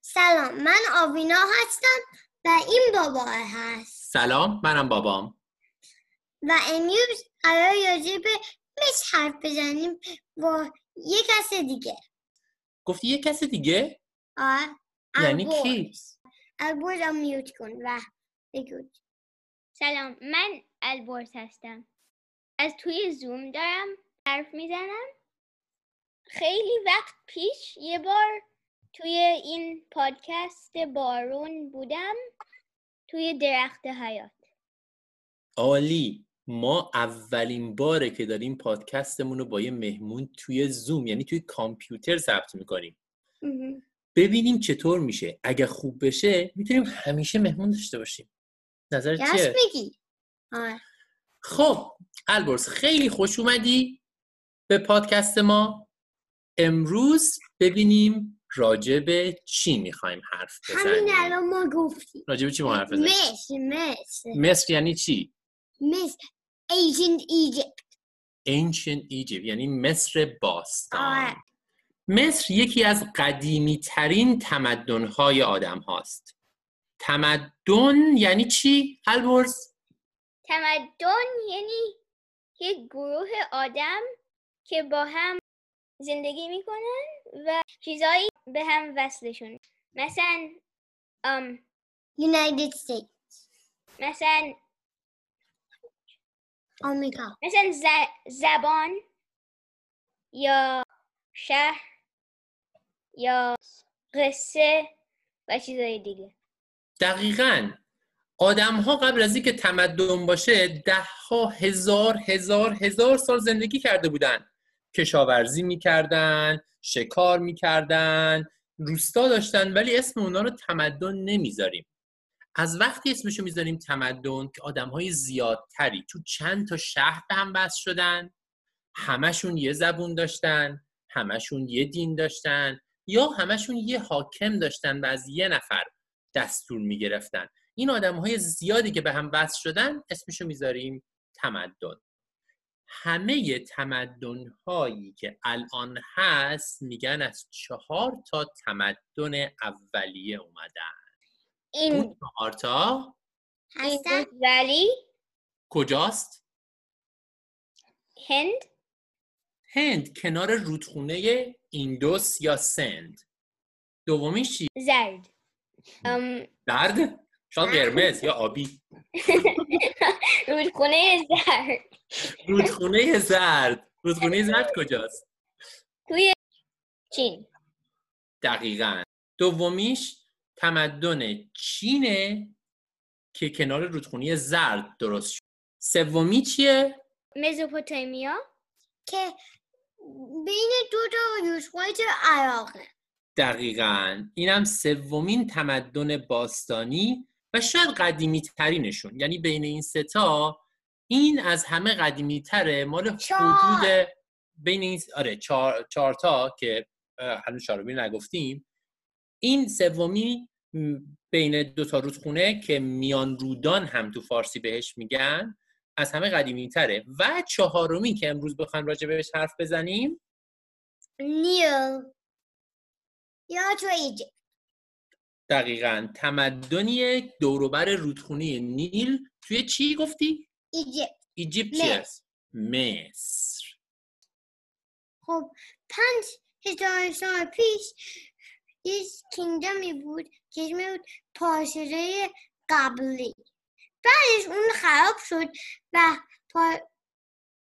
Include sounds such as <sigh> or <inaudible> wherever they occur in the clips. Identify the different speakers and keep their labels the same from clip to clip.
Speaker 1: سلام من آوینا هستم و این بابا هست.
Speaker 2: سلام منم بابام.
Speaker 1: و امروز قرار راجع به مس حرف بزنیم با یه کس دیگه.
Speaker 2: گفتی یه کس دیگه؟
Speaker 1: آه
Speaker 2: یعنی. کی؟
Speaker 1: البرز رو میوت کن و بگو.
Speaker 3: سلام من البرز هستم. از توی زوم دارم حرف می‌زنم. خیلی وقت پیش یه بار توی این پادکست بارون بودم توی درخت حیات.
Speaker 2: عالی. ما اولین باره که داریم پادکستمون رو با یه مهمون توی زوم یعنی توی کامپیوتر ثبت می‌کنیم. ببینیم چطور میشه. اگه خوب بشه می‌تونیم همیشه مهمون داشته باشیم.
Speaker 1: راست
Speaker 2: چیه؟
Speaker 1: میگی. آه.
Speaker 2: خب البرز خیلی خوش اومدی به پادکست ما. امروز ببینیم راجع به چی می‌خوایم حرف
Speaker 1: همین
Speaker 2: بزنیم؟
Speaker 1: الان ما گفتیم.
Speaker 2: راجع به چی ما حرف بزنیم؟
Speaker 1: مس مس.
Speaker 2: مصر یعنی چی؟
Speaker 1: مس Ancient Egypt.
Speaker 2: Ancient Egypt یعنی مصر باستان.
Speaker 1: آره.
Speaker 2: مصر یکی از قدیمی ترین تمدن های آدم هاست تمدن یعنی چی؟ البرز؟
Speaker 3: تمدن یعنی یک گروه آدم که با هم زندگی می‌کنن. و چیزایی به هم وصلشون. مثلا ام
Speaker 1: United States.
Speaker 3: مثلا
Speaker 1: آمریکا.
Speaker 3: مثلا ز- زبان یا شهر یا قصه و چیزای دیگه.
Speaker 2: دقیقا. آدم ها قبل از اینکه تمدن باشه ده ها هزار هزار هزار سال زندگی کرده بودن. کشاورزی می‌کردن شکار می‌کردن روستا داشتن ولی اسم اونا رو تمدن نمی‌ذاریم. از وقتی اسمشو می‌ذاریم تمدن که آدم های زیادتری تو چند تا شهر به هم وصل شدن همشون یه زبون داشتن همشون یه دین داشتن یا همشون یه حاکم داشتن و از یه نفر دستور می‌گرفتن. این آدم های زیادی که به هم وصل شدن اسمشو می‌ذاریم تمدن. همه تمدن هایی که الان هست میگن از چهار تا تمدن اولیه اومدن.
Speaker 3: این
Speaker 2: اون چهار تا؟
Speaker 3: این
Speaker 1: هستن
Speaker 3: ولی؟
Speaker 2: کجاست؟
Speaker 3: هند.
Speaker 2: هند کنار رودخونه ایندوس یا سند. دومیش چی؟
Speaker 3: زرد. ام.
Speaker 2: درد؟ شاید قرمز یا آبی. <laughs>
Speaker 3: رودخونه زرد.
Speaker 2: رودخونه زرد. رودخونه زرد کجاست؟
Speaker 3: توی چین.
Speaker 2: دقیقا. دومیش تمدن چینه که کنار رودخونه زرد درست شد. سومی چیه؟
Speaker 3: مزوپوتامیا
Speaker 1: که بین دو تا یوشقایت عراقه.
Speaker 2: دقیقا. اینم سومین تمدن باستانی و شاید قدیمی ترینشون یعنی بین این ستا این از همه قدیمی تره مال. حدود بین این آره چهار, چهار تا که هنوز چهارمی نگفتیم. این سومی بین دو تا رودخونه که میان رودان هم تو فارسی بهش میگن از همه قدیمی تره و چهارمی که امروز بخوایم راجع بهش حرف بزنیم.
Speaker 1: نیل. یا
Speaker 2: دقیقا. تمدنی دوروبر رودخونه نیل. توی چی گفتی؟
Speaker 1: ایجیپت
Speaker 2: ایجیپتیس مصر
Speaker 1: خب پنج هزار سال پیش یه کینگدمی بود که اسمش بود پادشاهی قبلی بعدش اون خراب شد و پا...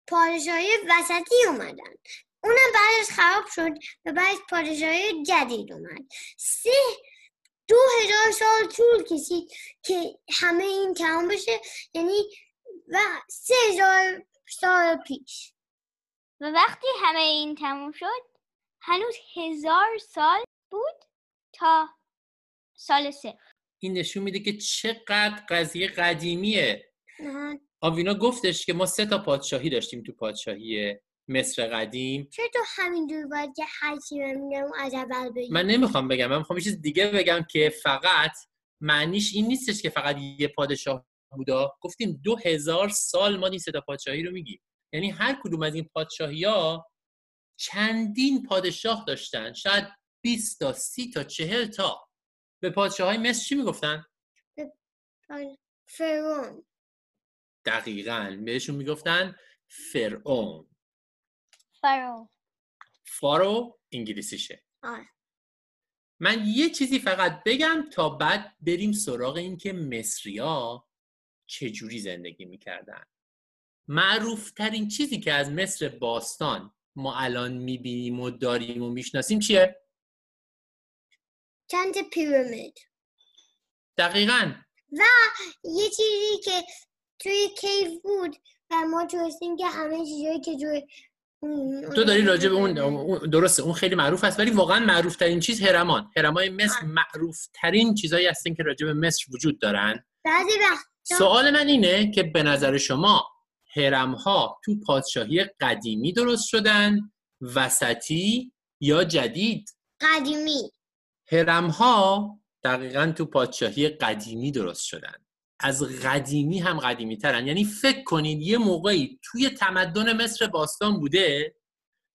Speaker 1: پادشاهی وسطی اومدن اونم بعدش خراب شد و بعدش پادشاهی جدید اومد سه دو هزار سال طول کشید که همه این تمام بشه یعنی و سه هزار سال پیش.
Speaker 3: و وقتی همه این تموم شد هنوز هزار سال بود تا سال صفر
Speaker 2: این نشون میده که چقدر قضیه قدیمیه.
Speaker 1: آها.
Speaker 2: آوینا گفتش که ما سه تا پادشاهی داشتیم تو پادشاهی مصر قدیم.
Speaker 1: چرا تو همین دور باید که هر چی من میگم از اول بگی
Speaker 2: من نمی‌خوام بگم من می‌خوام یه چیز دیگه بگم که فقط معنیش این نیستش که فقط یه پادشاه بودا گفتیم دو هزار سال ما این سه تا پادشاهی رو میگیم. یعنی هر کدوم از این پادشاهی ها چندین پادشاه داشتن شاید 20 تا 30 تا 40 تا. به پادشاه های مصر چی می‌گفتن؟
Speaker 1: فرعون.
Speaker 2: دقیقا. بهشون می‌گفتن فرعون.
Speaker 3: فرو
Speaker 2: فارو انگلیسیشه.
Speaker 1: آره.
Speaker 2: من یه چیزی فقط بگم تا بعد بریم سراغ این که مصریا چجوری زندگی می‌کردن. معروف ترین چیزی که از مصر باستان ما الان می‌بینیم و داریم و می‌شناسیم چیه؟
Speaker 1: چند پیرامید.
Speaker 2: دقیقا.
Speaker 1: یه چیزی که توی کیف بود و ما تونستیم که همه چیزایی که توی
Speaker 2: تو داری راجع به اون- درسته اون خیلی معروف است ولی واقعا معروف ترین چیز هرمان. هرمای مصر معروف ترین چیزایی هستن که راجع به مصر وجود دارن.
Speaker 1: بعضی وقت
Speaker 2: سوال من اینه که به نظر شما هرم ها تو پادشاهی قدیمی درست شدن وسطی یا جدید؟
Speaker 1: قدیمی.
Speaker 2: هرم ها دقیقا تو پادشاهی قدیمی درست شدن. از قدیمی هم قدیمی ترن یعنی فکر کنید یه موقعی توی تمدن مصر باستان بوده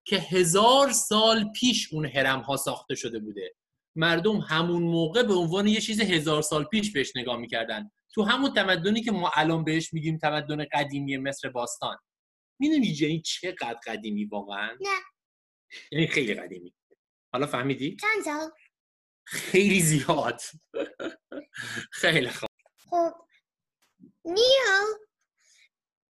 Speaker 2: که هزار سال پیش اون هرم ها ساخته شده بوده. مردم همون موقع به عنوان یه چیز هزار سال پیش بهش نگاه می‌کردن. تو همون تمدنی که ما الان بهش میگیم تمدن قدیمی مصر باستان. می‌دونی یعنی چقدر قدیمی واقعا؟
Speaker 1: نه.
Speaker 2: یعنی خیلی قدیمی. حالا فهمیدی؟
Speaker 1: چند سال
Speaker 2: خیلی زیاد. خیلی خوب.
Speaker 1: خب نیل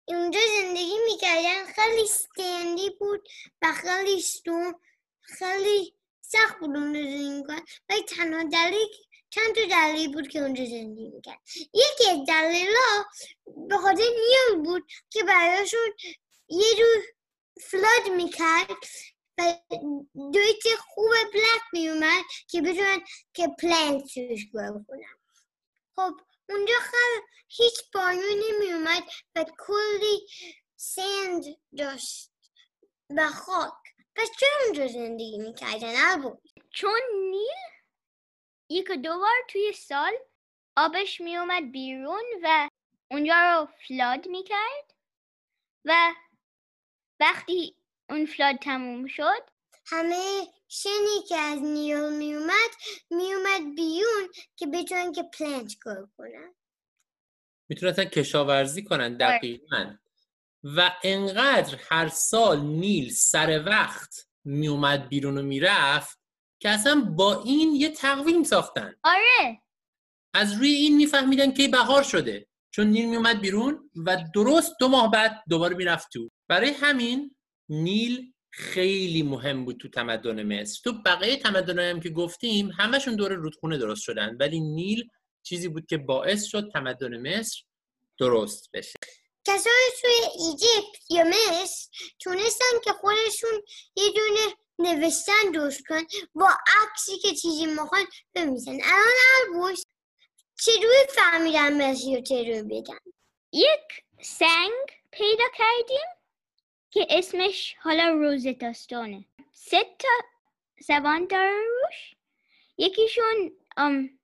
Speaker 1: اونجا زندگی می‌کردن. خیلی استندی بود و خیلی ستون خیلی سخت بود اونجا زندگی کنن. ولی تنها دلیل چند تا دلیل بود که اونجا زندگی می‌کرد. یکی از دلیلا به خاطر نیل بود که براشون یه جور فلاد می‌کرد و دویت خوب بلک میومد که بتونن که پلنت گرو کنن خب اونجا خیلی هیچ بارون نمی اومد و کلی سند داشت و خاک. پس چرا اونجا زندگی می‌کردن؟
Speaker 3: چون نیل یک و دو بار توی سال آبش می اومد بیرون و اونجا رو فلاد می کرد و وقتی اون فلاد تموم شد
Speaker 1: همه شنی که از نیل می اومد می اومد بیرون که بتونن که پلنت گرو کنن
Speaker 2: می‌تونستن کشاورزی کنن
Speaker 3: آره.
Speaker 2: دقیقا و انقدر هر سال نیل سر وقت میومد بیرون و می‌رفت که اصلا با این یه تقویم ساختن.
Speaker 3: آره.
Speaker 2: از روی این میفهمیدن که بهار شده. چون نیل میومد بیرون و درست دو ماه بعد دوباره می‌رفت تو. برای همین نیل خیلی مهم بود تو تمدن مصر. تو بقیه تمدن هم که گفتیم همشون دور رودخونه درست شدن. ولی نیل چیزی بود که باعث شد تمدن مصر درست بشه.
Speaker 1: کسایی توی ایجیپت یا مصر تونستن که خودشون یه دونه نوشتن درست کن با عکسی که چیزی می‌خوان بمیزن الان البوش چجوری فهمیدن مصری رو چجوری بگن
Speaker 3: یک سنگ پیدا کردیم که اسمش حالا روزتا ستونه سه تا زبان داره روش. یکیشون ام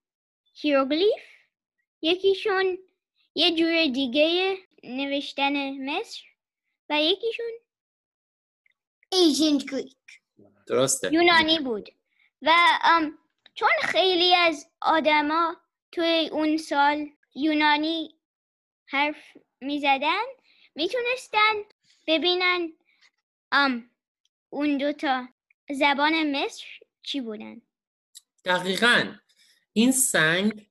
Speaker 3: هیروگلیف. یکیشون یه جور دیگه نوشتن مصر. و یکیشون
Speaker 1: Ancient Greek.
Speaker 2: درسته.
Speaker 3: یونانی بود. و چون خیلی از آدما توی اون سال یونانی حرف می زدن می‌تونستن ببینن ام اون دوتا زبان مصر چی بودن.
Speaker 2: دقیقا. این سنگ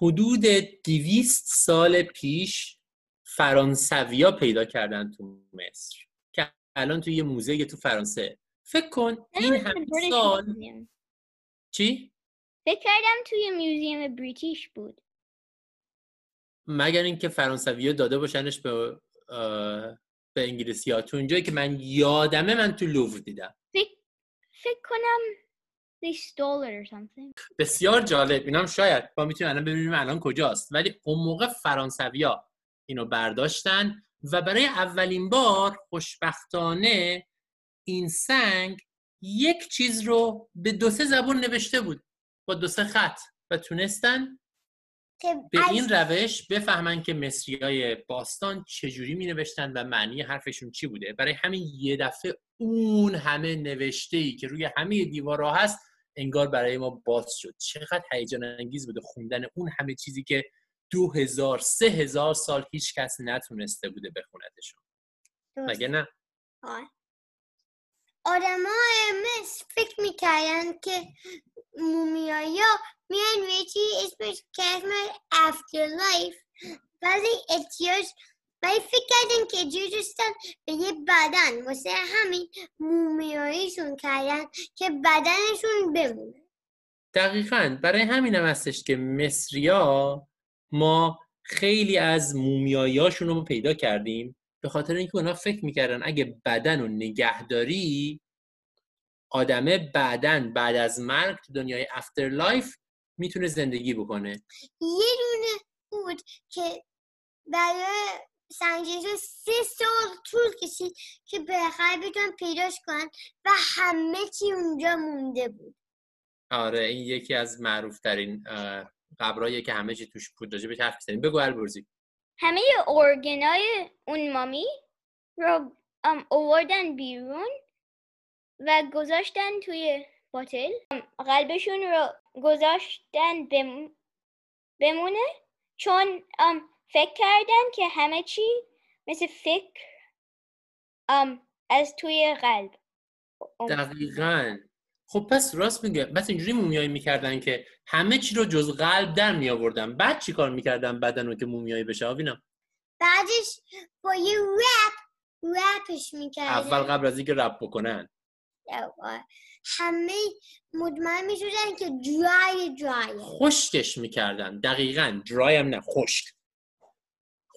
Speaker 2: حدود دویست سال پیش فرانسویا پیدا کردن تو مصر که الان تو یه موزه تو فرانسه. فکر کن این همه
Speaker 3: British
Speaker 2: سال. چی؟
Speaker 3: فکر کردم توی میوزیم بریتیش بود.
Speaker 2: مگر اینکه فرانسویا داده باشنش به به انگلیسی ها. تو اونجایی که من یادمه من تو لوور دیدم.
Speaker 3: فکر فکر کنم they stole it or something.
Speaker 2: بسیار جالب. اینم شاید ما می‌تونیم الان ببینیم الان کجاست. ولی اون موقع فرانسویا اینو برداشتن و برای اولین بار خوشبختانه این سنگ یک چیز رو به دو سه زبون نوشته بود. با دو سه خط. و تونستن به این روش بفهمن که مصری های باستان چجوری می نوشتن و معنی حرفشون چی بوده. برای همین یه دفعه اون همه نوشته ای که روی همه دیوارا هست انگار برای ما باز شد. چقدر هیجان انگیز بوده خوندن اون همه چیزی که دو هزار سه هزار سال هیچ کس نتونسته بوده بخوندشون مگه نه؟
Speaker 1: آدم های مصر فکر می‌کردن که مومیایی ها میان چی؟ اسمش کسم afterlife ولی احتیاج ولی فکر کردن که داشتن به یه بدن. واسه همین مومیاییشون کردن که بدنشون بمونه.
Speaker 2: دقیقا. برای همین هم هستش که مصریا ما خیلی از مومیاییاشون رو پیدا کردیم. به خاطر اینکه اونا فکر می‌کردن اگه بدن رو نگهداری آدمه بعدن بعد از مرگ تو دنیای afterlife می‌تونه زندگی بکنه.
Speaker 1: یه دونه بود که برای سنجش سه سال طول کشید که بالاخره بتونن پیداش کنن و همه چی اونجا مونده بود.
Speaker 2: آره این یکی از معروف ترین قبرایی که همه چی توش بود راجع به حرف بزنیم بگو البرزی
Speaker 3: همه ارگنای اون مامی رو آوردن بیرون و گذاشتن توی باتل قلبشون رو گذاشتن بم... بمونه چون فکر کردن که همه چی مثل فکر از توی قلب.
Speaker 2: دقیقا. خب پس راست میگه. بس اینجوری مومیایی می‌کردن که همه چی رو جز قلب در می آوردن بعد چی کار می‌کردن بدن رو که مومیایی بشه آوینا؟
Speaker 1: بعدش با یه رپ رپش می‌کردن.
Speaker 2: اول قبل از اینکه رپ بکنن.
Speaker 1: همه مطمئن می‌شدن که درای درای
Speaker 2: خشکش می‌کردن. دقیقا درای هم نه خشک.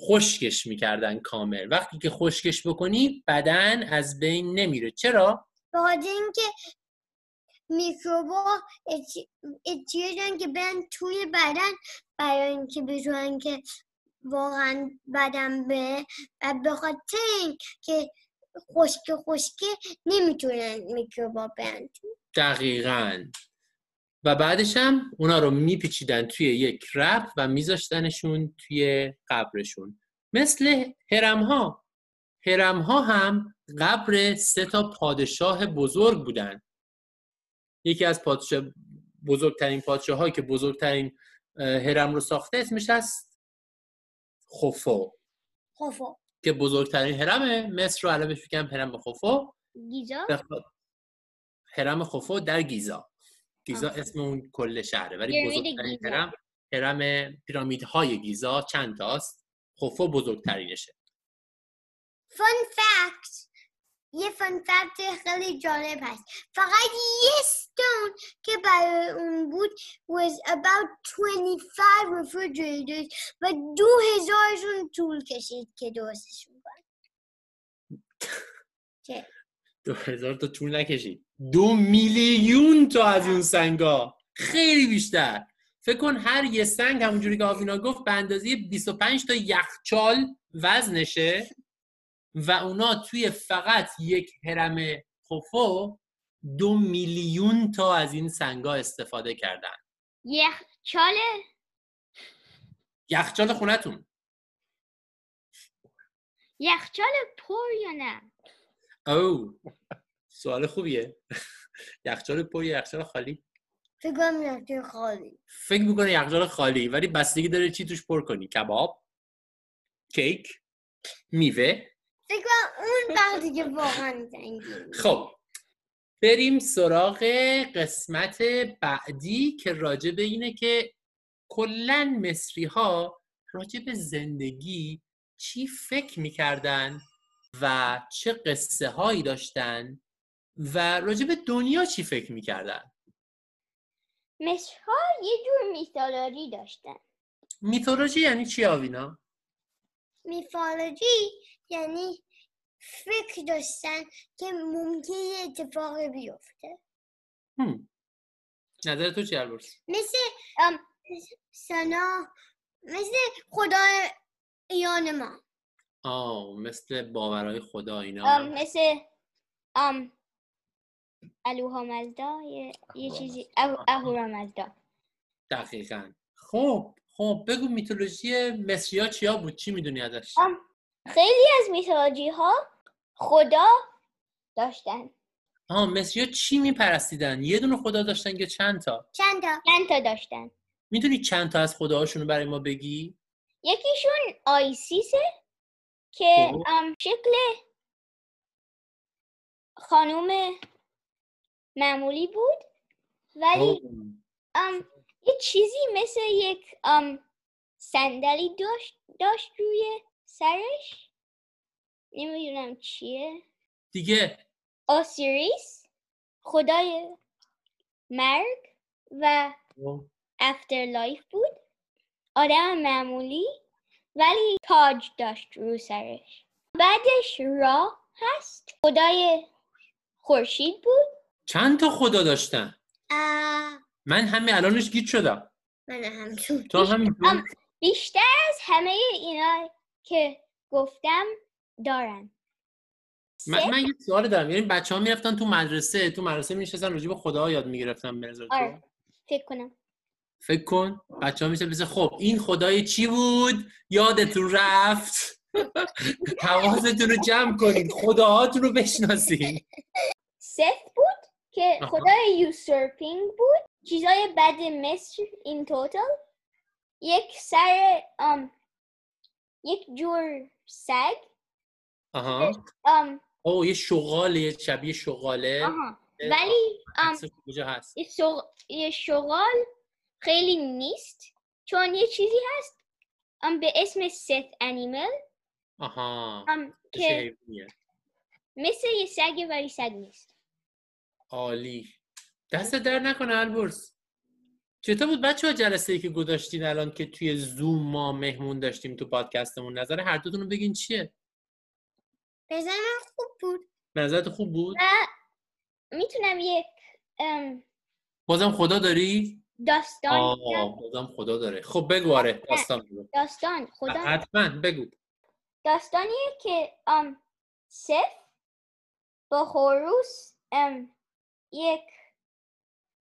Speaker 2: خشکش می‌کردن کامل. وقتی که خشکش بکنی بدن از بین نمیره. چرا؟
Speaker 1: به اینکه میکروبا احتیاجن که برن توی بدن برای اینکه بتونن که واقعا بدن به و به خاطر که خشک خشکه نمی‌تونن میکروبا برن
Speaker 2: دقیقا و بعدش هم اونا رو میپیچیدن توی یک رب و میذاشتنشون توی قبرشون مثل هرم ها هرم ها هم قبر سه تا پادشاه بزرگ بودن یکی از پادشاه بزرگترین پادشاه که بزرگترین هرم رو ساخته اسمش هست خوفو.
Speaker 1: خوفو.
Speaker 2: که بزرگترین هرم مصر رو علمش بکنم هرم خوفو.
Speaker 3: گیزا
Speaker 2: هرم خوفو در گیزا. گیزا اسم اون کل شهره. ولی بزرگترین هرم هرم پیرامیدهای گیزا چند تاست؟ خوفو بزرگترینشه.
Speaker 1: فن فکت. یه فن فکت خیلی جالب هست. فقط یه ستون که برای اون بود was about 25 refrigerators و دو هزارشون طول کشید که درستشون کنن.
Speaker 2: دو هزار تا طول نکشید. دو میلیون تا از اون سنگا. خیلی بیشتر. فکر کن هر یه سنگ همونجوری که آوینا گفت به اندازه 25 تا یخچال وزنشه. و اونا توی فقط یک هرم خوفو دو میلیون تا از این سنگا استفاده کردن.
Speaker 3: یخچاله
Speaker 2: یخچال خونتون.
Speaker 3: یخچال پر یا نه؟
Speaker 2: او سوال خوبیه. یخچال پر یا یخچال خالی؟
Speaker 1: فکر یخچال خالی.
Speaker 2: فکر می‌کنه یخچال خالی ولی بستگی داره چی توش پر کنی؟ کباب کیک میوه.
Speaker 1: فکر اون وقتی که واقعا
Speaker 2: خب بریم سراغ قسمت بعدی که راجع به اینه که کلا مصری ها راجع به زندگی چی فکر می‌کردن و چه قصه هایی داشتن و راجع به دنیا چی فکر می‌کردن.
Speaker 3: مصر ها یه جور میثولوژی داشتن.
Speaker 2: میثولوژی یعنی چی آوینا؟
Speaker 1: میثولوژی یعنی فکر داشتن که ممکنه اتفاقی بیفته.
Speaker 2: نظر تو چی البرز؟
Speaker 1: مثل سنا مثل خدایان ما.
Speaker 2: آه مثل باورهای خدا اینا.
Speaker 3: مثل ام الوها مزدا یه, یه چیزی اهورا مزدا
Speaker 2: دقیقا. خب خب بگو میتولوژی مصری ها چیا بود؟ چی می‌دونی ازش؟
Speaker 3: خیلی از میتولوژی ها خدا داشتن.
Speaker 2: آها مصری ها چی میپرستیدن؟ یه دونه خدا داشتن یا چند تا؟
Speaker 1: چند تا
Speaker 3: چند تا داشتن.
Speaker 2: می‌تونی چند تا از خداهاشون رو برای ما بگی؟
Speaker 3: یکیشون آیسیسه که
Speaker 2: خب.
Speaker 3: ام، شکل خانوم معمولی بود. ولی
Speaker 2: اوه.
Speaker 3: ام، یه چیزی مثل یک ام، صندلی داشت داشت روی سرش؟ نمی‌دونم چیه.
Speaker 2: دیگه.
Speaker 3: آسیریس خدای مرگ و. afterlife بود. آدم معمولی ولی تاج داشت رو سرش. بعدش را هست. خدای خورشید بود.
Speaker 2: چند تا خدا داشتن؟
Speaker 1: آه،
Speaker 2: من همین الانش گیت شدم.
Speaker 1: من همچون.
Speaker 2: تو هم
Speaker 3: بیشتر از همه اینا که گفتم دارن.
Speaker 2: من, من یه سوال دارم. یعنی بچه ها می‌رفتن تو مدرسه. تو مدرسه میشستن راجع به خدا یاد می‌گرفتن به نظر تو؟
Speaker 3: آره. فکر کنم.
Speaker 2: فکر کن. بچه ها میشه خب این خدای چی بود؟ یادتون رفت. <laughs> حواستون رو جمع کنید خداهاتون رو بشناسید
Speaker 3: ست بود؟ که. خدای یوسرپینگ بود. چیزای بد مصر این توتال یک سر ام یک جور سگ.
Speaker 2: آها.
Speaker 3: ام
Speaker 2: او یه شغاله یه شبیه شغاله.
Speaker 3: آها. ولی
Speaker 2: کجا هست؟
Speaker 3: یه, سوق- یه شغال خیلی نیست. چون یه چیزی هست. ام به اسم ست انیمل
Speaker 2: آها.
Speaker 3: ام که. مثل یه سگه ولی سگ نیست.
Speaker 2: عالی. دست در نکنه البرز. چطور بود بچه ها جلسه ای که گذاشتین الان که توی زوم ما مهمون داشتیم تو پادکستمون؟ نظر هر دوتون رو بگین چیه؟
Speaker 1: بزن من خوب بود.
Speaker 2: نظرت خوب بود؟
Speaker 3: می‌تونم یک ام
Speaker 2: بازم خدا داری؟
Speaker 3: داستان؟
Speaker 2: بازم خدا داره. خب بگو آره داستان بگو.
Speaker 3: داستان خدا
Speaker 2: حتما بگو.
Speaker 3: داستانیه که ام ست با خوروس ام یک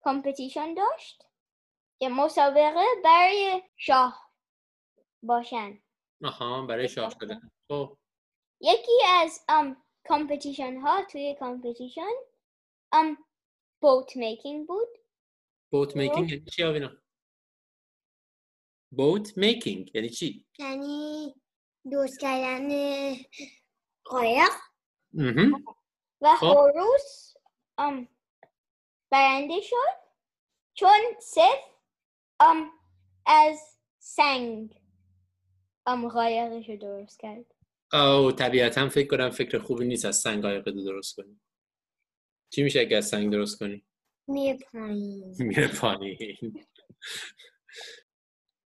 Speaker 3: competition داشت که مسابقه برای شاه باشن.
Speaker 2: آها برای شاه شده. خب.
Speaker 3: یکی از ام competition ها توی competition ام boat making بود.
Speaker 2: boat making یعنی چی آوینا؟ boat making یعنی چی؟
Speaker 1: یعنی درست کردن قایق.
Speaker 3: و
Speaker 2: خب.
Speaker 3: خوروس ام برنده شد. چون ست ام از سنگ. ام قایقش رو درست کرد.
Speaker 2: او طبیعتا فکر کنم فکر خوبی نیست از سنگ قایق رو درست کنی. چی میشه اگه از سنگ درست کنی؟
Speaker 1: میره پایین.
Speaker 2: میره پایین.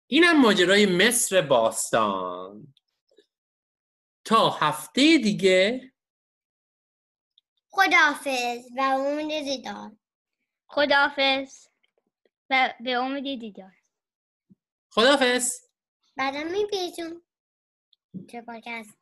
Speaker 2: اینم ماجرای مصر باستان. تا هفته دیگه
Speaker 1: خداحافظ و امید دیدار
Speaker 3: خداحافظ. و به امید دیدار.
Speaker 2: خدافز
Speaker 1: بعدم میپیچون. چه پادکست